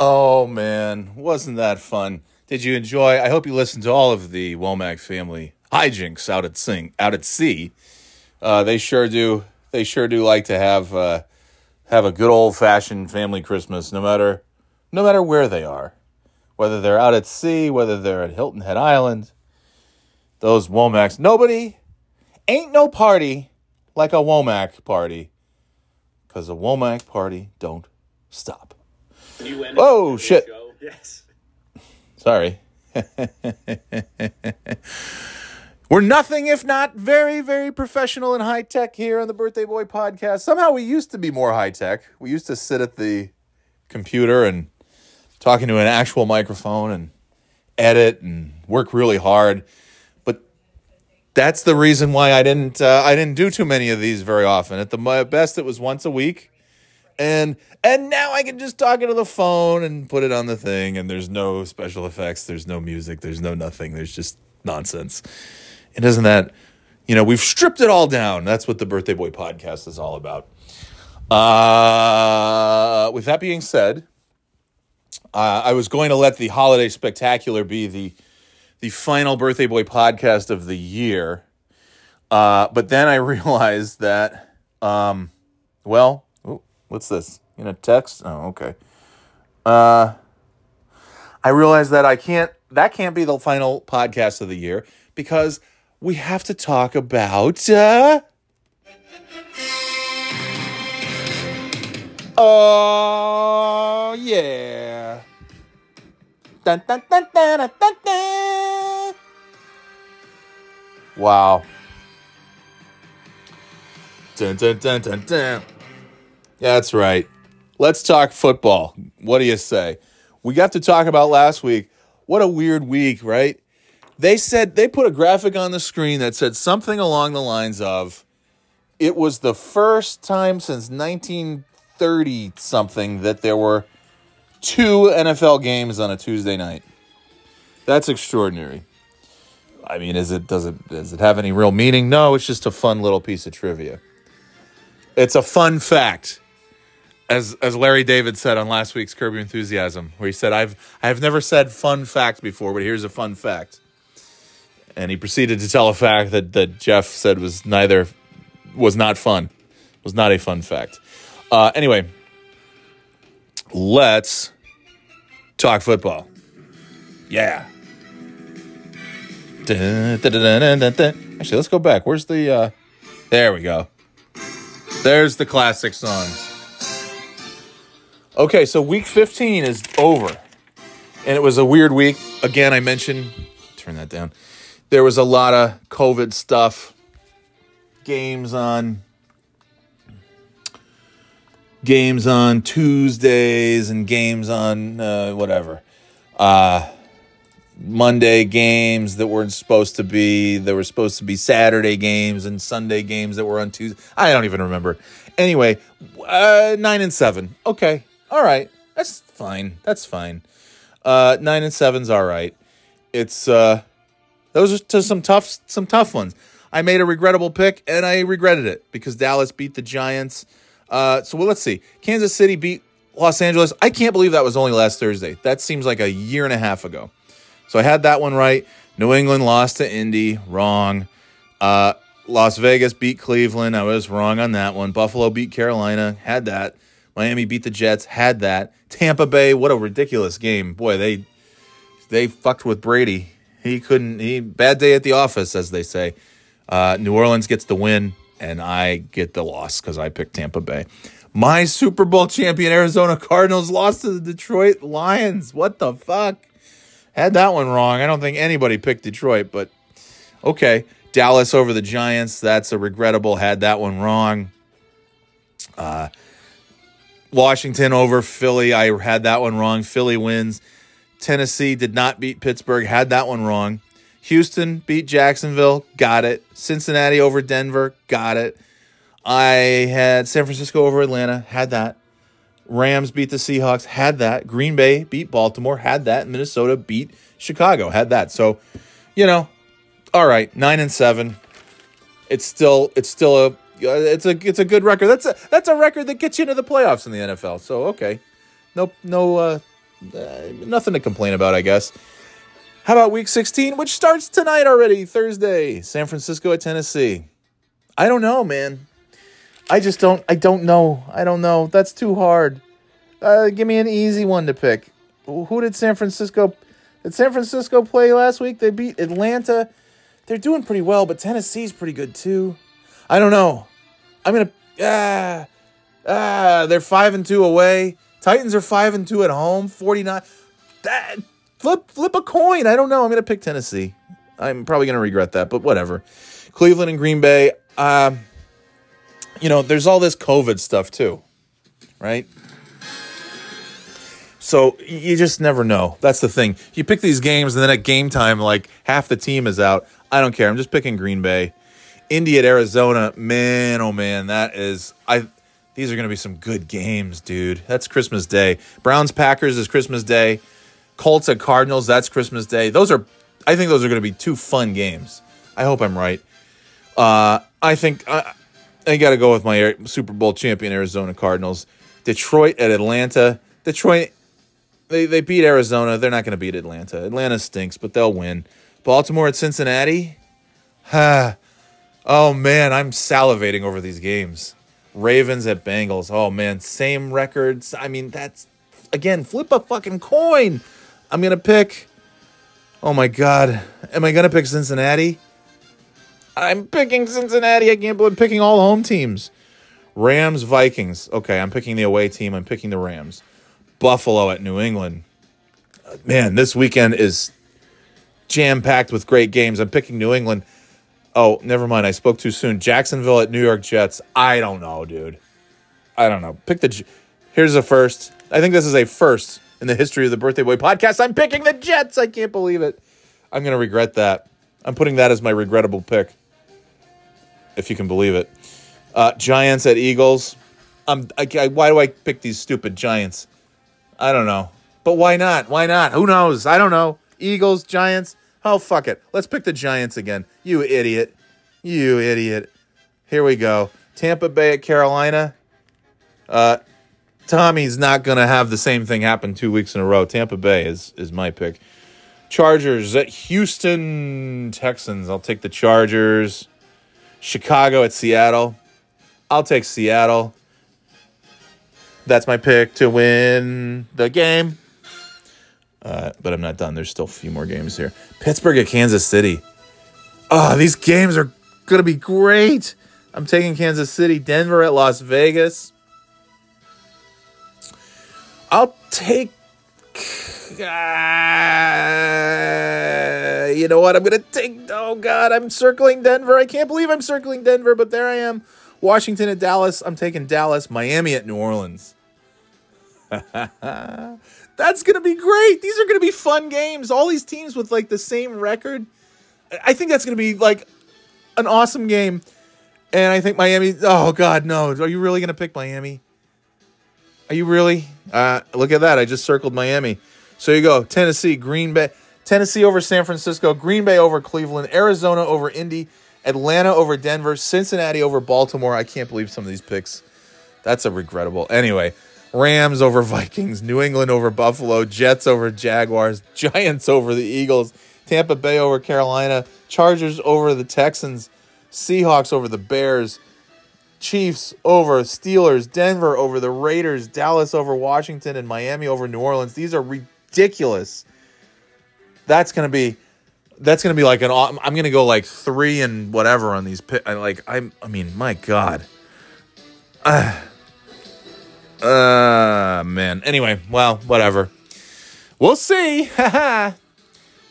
Oh man, wasn't that fun? Did you enjoy? I hope you listened to all of the Womack family hijinks out at sing out at sea. Uh, they sure do. They sure do like to have uh, have a good old fashioned family Christmas, no matter no matter where they are, whether they're out at sea, whether they're at Hilton Head Island. Those Womacks, nobody ain't no party like a Womack party, cause a Womack party don't stop. You Oh, shit. show. Yes. Sorry. We're nothing if not very, very professional and high tech here on the Birthday Boy podcast. Somehow we used to be more high tech. We used to sit at the computer and talking to an actual microphone and edit and work really hard. But that's the reason why I didn't uh, I didn't do too many of these very often. At the best, it was once a week and and now I can just talk into the phone and put it on the thing, and there's no special effects, there's no music, there's no nothing, there's just nonsense. And isn't that, you know, we've stripped it all down. That's what the Birthday Boy podcast is all about. Uh, with that being said, uh, I was going to let the holiday spectacular be the the final Birthday Boy podcast of the year, uh, but then I realized that, um, well, what's this in a text? Oh, okay. Uh, I realized that I can't. That can't be the final podcast of the year because we have to talk about. Uh, oh yeah. Dun, dun, dun. Wow. Dun, dun, dun, dun, dun. That's right. Let's talk football. What do you say? We got to talk about last week. What a weird week, right? They said they put a graphic on the screen that said something along the lines of it was the first time since 1930 something that there were two NFL games on a Tuesday night. That's extraordinary. I mean, is it does it does it have any real meaning? No, it's just a fun little piece of trivia. It's a fun fact as as Larry David said on last week's Curb Your Enthusiasm, where he said, "I've I've never said fun fact before, but here's a fun fact." And he proceeded to tell a fact that that Jeff said was neither was not fun, was not a fun fact. Uh, anyway, let's talk football. Yeah. Actually, let's go back. Where's the? Uh, there we go. There's the classic songs. Okay, so week 15 is over. And it was a weird week. Again, I mentioned, turn that down. There was a lot of COVID stuff, games on games on Tuesdays and games on uh, whatever. Uh, Monday games that weren't supposed to be. There were supposed to be Saturday games and Sunday games that were on Tuesday. I don't even remember. Anyway, uh, nine and seven. Okay, all right, that's fine. That's fine. Uh, nine and seven's all right. It's uh, those are some tough, some tough ones. I made a regrettable pick and I regretted it because Dallas beat the Giants. Uh, so well, let's see. Kansas City beat Los Angeles. I can't believe that was only last Thursday. That seems like a year and a half ago. So I had that one right. New England lost to Indy. Wrong. Uh, Las Vegas beat Cleveland. I was wrong on that one. Buffalo beat Carolina. Had that. Miami beat the Jets. Had that. Tampa Bay. What a ridiculous game. Boy, they they fucked with Brady. He couldn't. He bad day at the office, as they say. Uh, New Orleans gets the win, and I get the loss because I picked Tampa Bay. My Super Bowl champion Arizona Cardinals lost to the Detroit Lions. What the fuck? Had that one wrong. I don't think anybody picked Detroit, but okay. Dallas over the Giants. That's a regrettable. Had that one wrong. Uh, Washington over Philly. I had that one wrong. Philly wins. Tennessee did not beat Pittsburgh. Had that one wrong. Houston beat Jacksonville. Got it. Cincinnati over Denver. Got it. I had San Francisco over Atlanta. Had that. Rams beat the Seahawks. Had that. Green Bay beat Baltimore. Had that. Minnesota beat Chicago. Had that. So, you know, all right, nine and seven. It's still it's still a it's a it's a good record. That's a that's a record that gets you into the playoffs in the NFL. So okay, no no uh, uh, nothing to complain about, I guess. How about week 16, which starts tonight already, Thursday? San Francisco at Tennessee. I don't know, man. I just don't. I don't know. I don't know. That's too hard. Uh, give me an easy one to pick. Who did San Francisco? Did San Francisco play last week? They beat Atlanta. They're doing pretty well, but Tennessee's pretty good too. I don't know. I'm gonna ah ah. They're five and two away. Titans are five and two at home. Forty nine. That flip flip a coin. I don't know. I'm gonna pick Tennessee. I'm probably gonna regret that, but whatever. Cleveland and Green Bay. Um, you know, there's all this COVID stuff too, right? So you just never know. That's the thing. You pick these games, and then at game time, like half the team is out. I don't care. I'm just picking Green Bay. Indy at Arizona, man, oh man, that is I. These are going to be some good games, dude. That's Christmas Day. Browns Packers is Christmas Day. Colts at Cardinals, that's Christmas Day. Those are, I think those are going to be two fun games. I hope I'm right. Uh, I think I, I got to go with my Super Bowl champion Arizona Cardinals. Detroit at Atlanta. Detroit, they, they beat Arizona. They're not going to beat Atlanta. Atlanta stinks, but they'll win. Baltimore at Cincinnati. Ha. Oh man, I'm salivating over these games. Ravens at Bengals. Oh man, same records. I mean, that's again, flip a fucking coin. I'm to pick. Oh my God. Am I to pick Cincinnati? I'm picking Cincinnati. I can't believe I'm picking all home teams. Rams, Vikings. Okay, I'm picking the away team. I'm picking the Rams. Buffalo at New England. Man, this weekend is jam packed with great games. I'm picking New England. Oh, never mind. I spoke too soon. Jacksonville at New York Jets. I don't know, dude. I don't know. Pick the. Here's a first. I think this is a first in the history of the Birthday Boy podcast. I'm picking the Jets. I can't believe it. I'm going to regret that. I'm putting that as my regrettable pick, if you can believe it. Uh, Giants at Eagles. Um, I, I, why do I pick these stupid Giants? I don't know. But why not? Why not? Who knows? I don't know. Eagles, Giants. Oh, fuck it. Let's pick the Giants again. You idiot. You idiot. Here we go. Tampa Bay at Carolina. Uh, Tommy's not going to have the same thing happen two weeks in a row. Tampa Bay is is my pick. Chargers at Houston Texans. I'll take the Chargers. Chicago at Seattle. I'll take Seattle. That's my pick to win the game. Uh, but I'm not done. There's still a few more games here. Pittsburgh at Kansas City. Oh, these games are going to be great. I'm taking Kansas City. Denver at Las Vegas. I'll take. Uh, you know what? I'm gonna take. Oh God, I'm circling Denver. I can't believe I'm circling Denver, but there I am. Washington at Dallas. I'm taking Dallas. Miami at New Orleans. That's gonna be great. These are gonna be fun games. All these teams with like the same record. I think that's gonna be like an awesome game. And I think Miami. Oh God, no! Are you really gonna pick Miami? Are you really? Uh, look at that. I just circled Miami. So you go Tennessee, Green Bay, Tennessee over San Francisco, Green Bay over Cleveland, Arizona over Indy, Atlanta over Denver, Cincinnati over Baltimore. I can't believe some of these picks. That's a regrettable. Anyway, Rams over Vikings, New England over Buffalo, Jets over Jaguars, Giants over the Eagles, Tampa Bay over Carolina, Chargers over the Texans, Seahawks over the Bears, Chiefs over Steelers, Denver over the Raiders, Dallas over Washington, and Miami over New Orleans. These are ridiculous. That's gonna be that's gonna be like an. I'm gonna go like three and whatever on these. Like I'm. I mean, my God. Uh, uh man. Anyway, well, whatever. We'll see.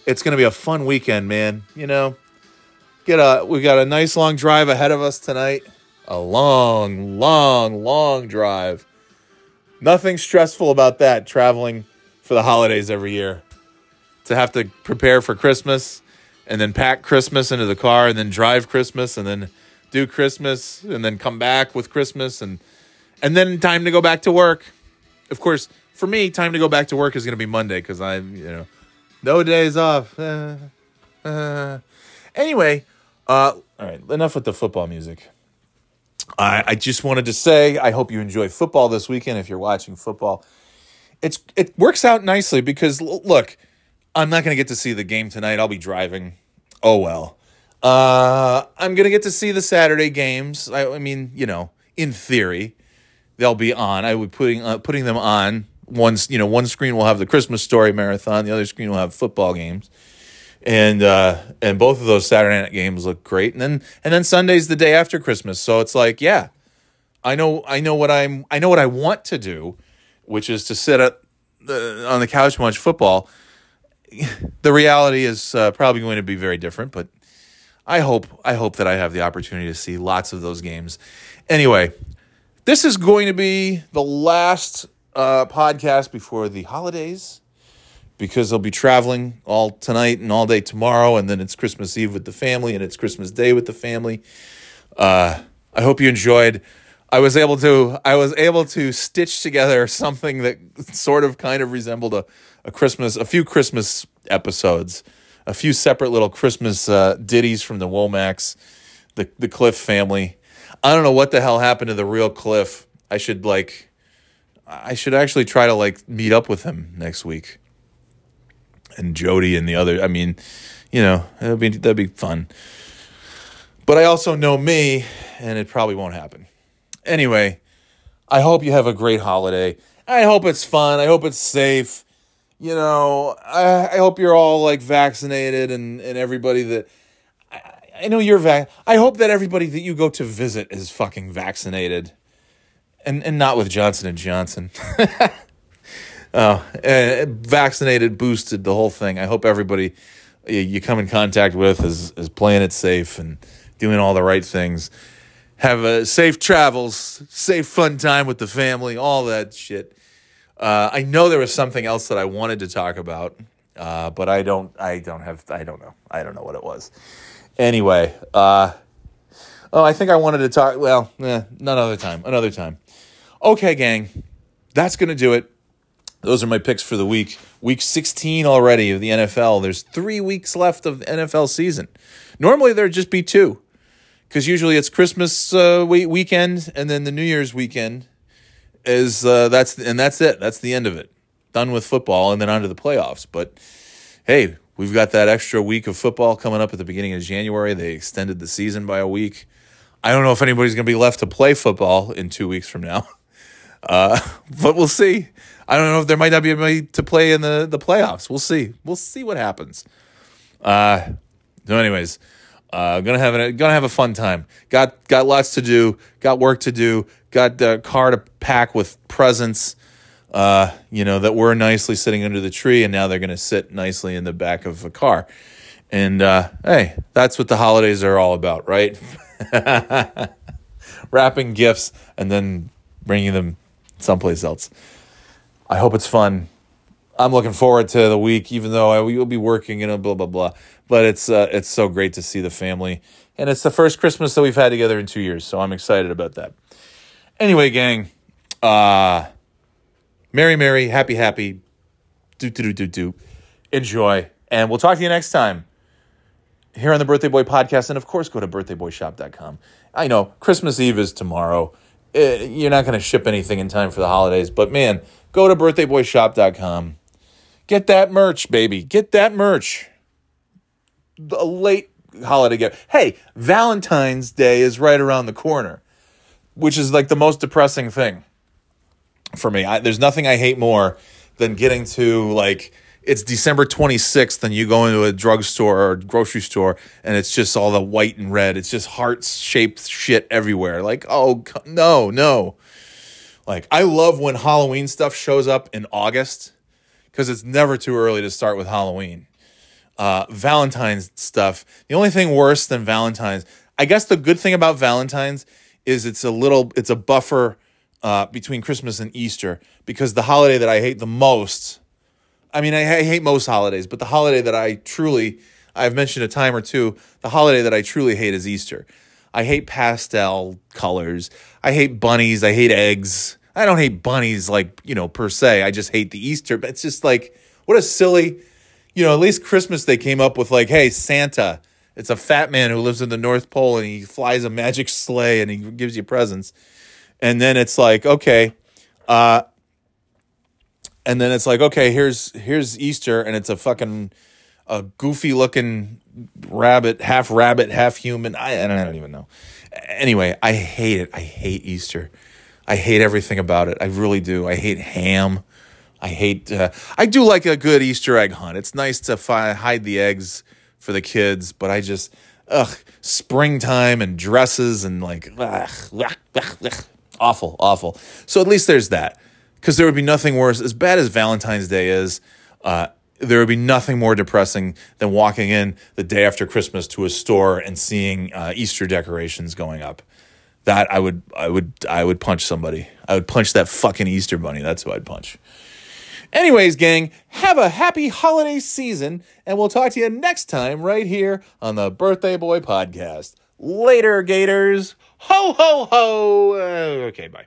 it's gonna be a fun weekend, man. You know, get a. We got a nice long drive ahead of us tonight a long, long, long drive. Nothing stressful about that traveling for the holidays every year. To have to prepare for Christmas and then pack Christmas into the car and then drive Christmas and then do Christmas and then come back with Christmas and and then time to go back to work. Of course, for me, time to go back to work is going to be Monday because I, you know, no days off. Uh, uh. Anyway, uh, all right, enough with the football music. I, I just wanted to say I hope you enjoy football this weekend if you're watching football. it's it works out nicely because look, I'm not going to get to see the game tonight. I'll be driving. Oh well. Uh, I'm going to get to see the Saturday games. I, I, mean, you know, in theory, they'll be on. I would putting uh, putting them on. One, you know, one screen will have the Christmas story marathon. The other screen will have football games and uh, and both of those Saturday night games look great. And then and then Sunday's the day after Christmas, so it's like, yeah, I know I know what I'm I know what I want to do, which is to sit at the, on the couch and watch football. The reality is uh, probably going to be very different, but I hope I hope that I have the opportunity to see lots of those games. Anyway, this is going to be the last uh, podcast before the holidays because I'll be traveling all tonight and all day tomorrow, and then it's Christmas Eve with the family, and it's Christmas Day with the family. Uh, I hope you enjoyed. I was able to I was able to stitch together something that sort of kind of resembled a, a Christmas a few Christmas episodes, a few separate little Christmas uh, ditties from the Womacks, the the Cliff family. I don't know what the hell happened to the real Cliff. I should like I should actually try to like meet up with him next week and Jody and the other. I mean, you know, that'd be that'd be fun. But I also know me, and it probably won't happen. Anyway, I hope you have a great holiday. I hope it's fun. I hope it's safe. You know, I, I hope you're all like vaccinated and, and everybody that I, know you're vac. I hope that everybody that you go to visit is fucking vaccinated, and and not with Johnson and Johnson. uh, vaccinated, boosted, the whole thing. I hope everybody you come in contact with is, is playing it safe and doing all the right things. Have a safe travels, safe fun time with the family, all that shit. Uh, I know there was something else that I wanted to talk about, uh, but I don't. I don't have. I don't know. I don't know what it was. Anyway, uh, oh, I think I wanted to talk. Well, eh, another time. Another time. Okay, gang, that's gonna do it those are my picks for the week. Week 16 already of the NFL. There's three weeks left of NFL season. Normally there'd just be two, because usually it's Christmas uh, weekend and then the New Year's weekend is uh, that's and that's it. That's the end of it. Done with football and then on to the playoffs. But hey, we've got that extra week of football coming up at the beginning of January. They extended the season by a week. I don't know if anybody's going to be left to play football in two weeks from now, uh, but we'll see. I don't know if there might not be anybody to play in the, the playoffs. We'll see. We'll see what happens. Uh, so, anyways, uh, gonna have a gonna have a fun time. Got got lots to do. Got work to do. Got a car to pack with presents. Uh, you know that were nicely sitting under the tree, and now they're gonna sit nicely in the back of a car. And uh, hey, that's what the holidays are all about, right? Wrapping gifts and then bringing them someplace else. I hope it's fun. I'm looking forward to the week, even though I will be working you know, blah blah blah. But it's uh, it's so great to see the family, and it's the first Christmas that we've had together in two years, so I'm excited about that. Anyway, gang, uh, merry merry, happy happy, do do do do do, enjoy, and we'll talk to you next time here on the Birthday Boy podcast, and of course, go to birthdayboyshop.com. I know Christmas Eve is tomorrow. Uh, you're not going to ship anything in time for the holidays, but man Go to birthdayboyshop.com. Get that merch, baby. Get that merch. A late holiday gift. Hey, Valentine's Day is right around the corner, which is like the most depressing thing for me. I, there's nothing I hate more than getting to like it's December 26th and you go into a drugstore or grocery store and it's just all the white and red. It's just heart shaped shit everywhere. Like, oh, no, no. Like I love when Halloween stuff shows up in August because it's never too early to start with Halloween. Uh, Valentine's stuff. The only thing worse than Valentine's, I guess the good thing about Valentine's is it's a little, it's a buffer uh, between Christmas and Easter because the holiday that I hate the most. I mean, I, I hate most holidays, but the holiday that I truly, I've mentioned a time or two, the holiday that I truly hate is Easter. I hate pastel colors. I hate bunnies. I hate eggs. I don't hate bunnies like, you know, per se. I just hate the Easter. But it's just like, what a silly, you know, at least Christmas they came up with like, hey, Santa. It's a fat man who lives in the North Pole and he flies a magic sleigh and he gives you presents. And then it's like, okay, uh, and then it's like, okay, here's here's Easter, and it's a fucking a goofy looking rabbit, half rabbit, half human. I, I don't even know. Anyway, I hate it. I hate Easter. I hate everything about it. I really do. I hate ham. I hate. Uh, I do like a good Easter egg hunt. It's nice to fi- hide the eggs for the kids, but I just ugh springtime and dresses and like ugh, ugh, ugh, awful, awful. So at least there's that because there would be nothing worse. As bad as Valentine's Day is, uh, there would be nothing more depressing than walking in the day after Christmas to a store and seeing uh, Easter decorations going up. That I would, I would, I would punch somebody. I would punch that fucking Easter bunny. That's who I'd punch. Anyways, gang, have a happy holiday season, and we'll talk to you next time right here on the Birthday Boy Podcast. Later, Gators. Ho, ho, ho. Uh, okay, bye.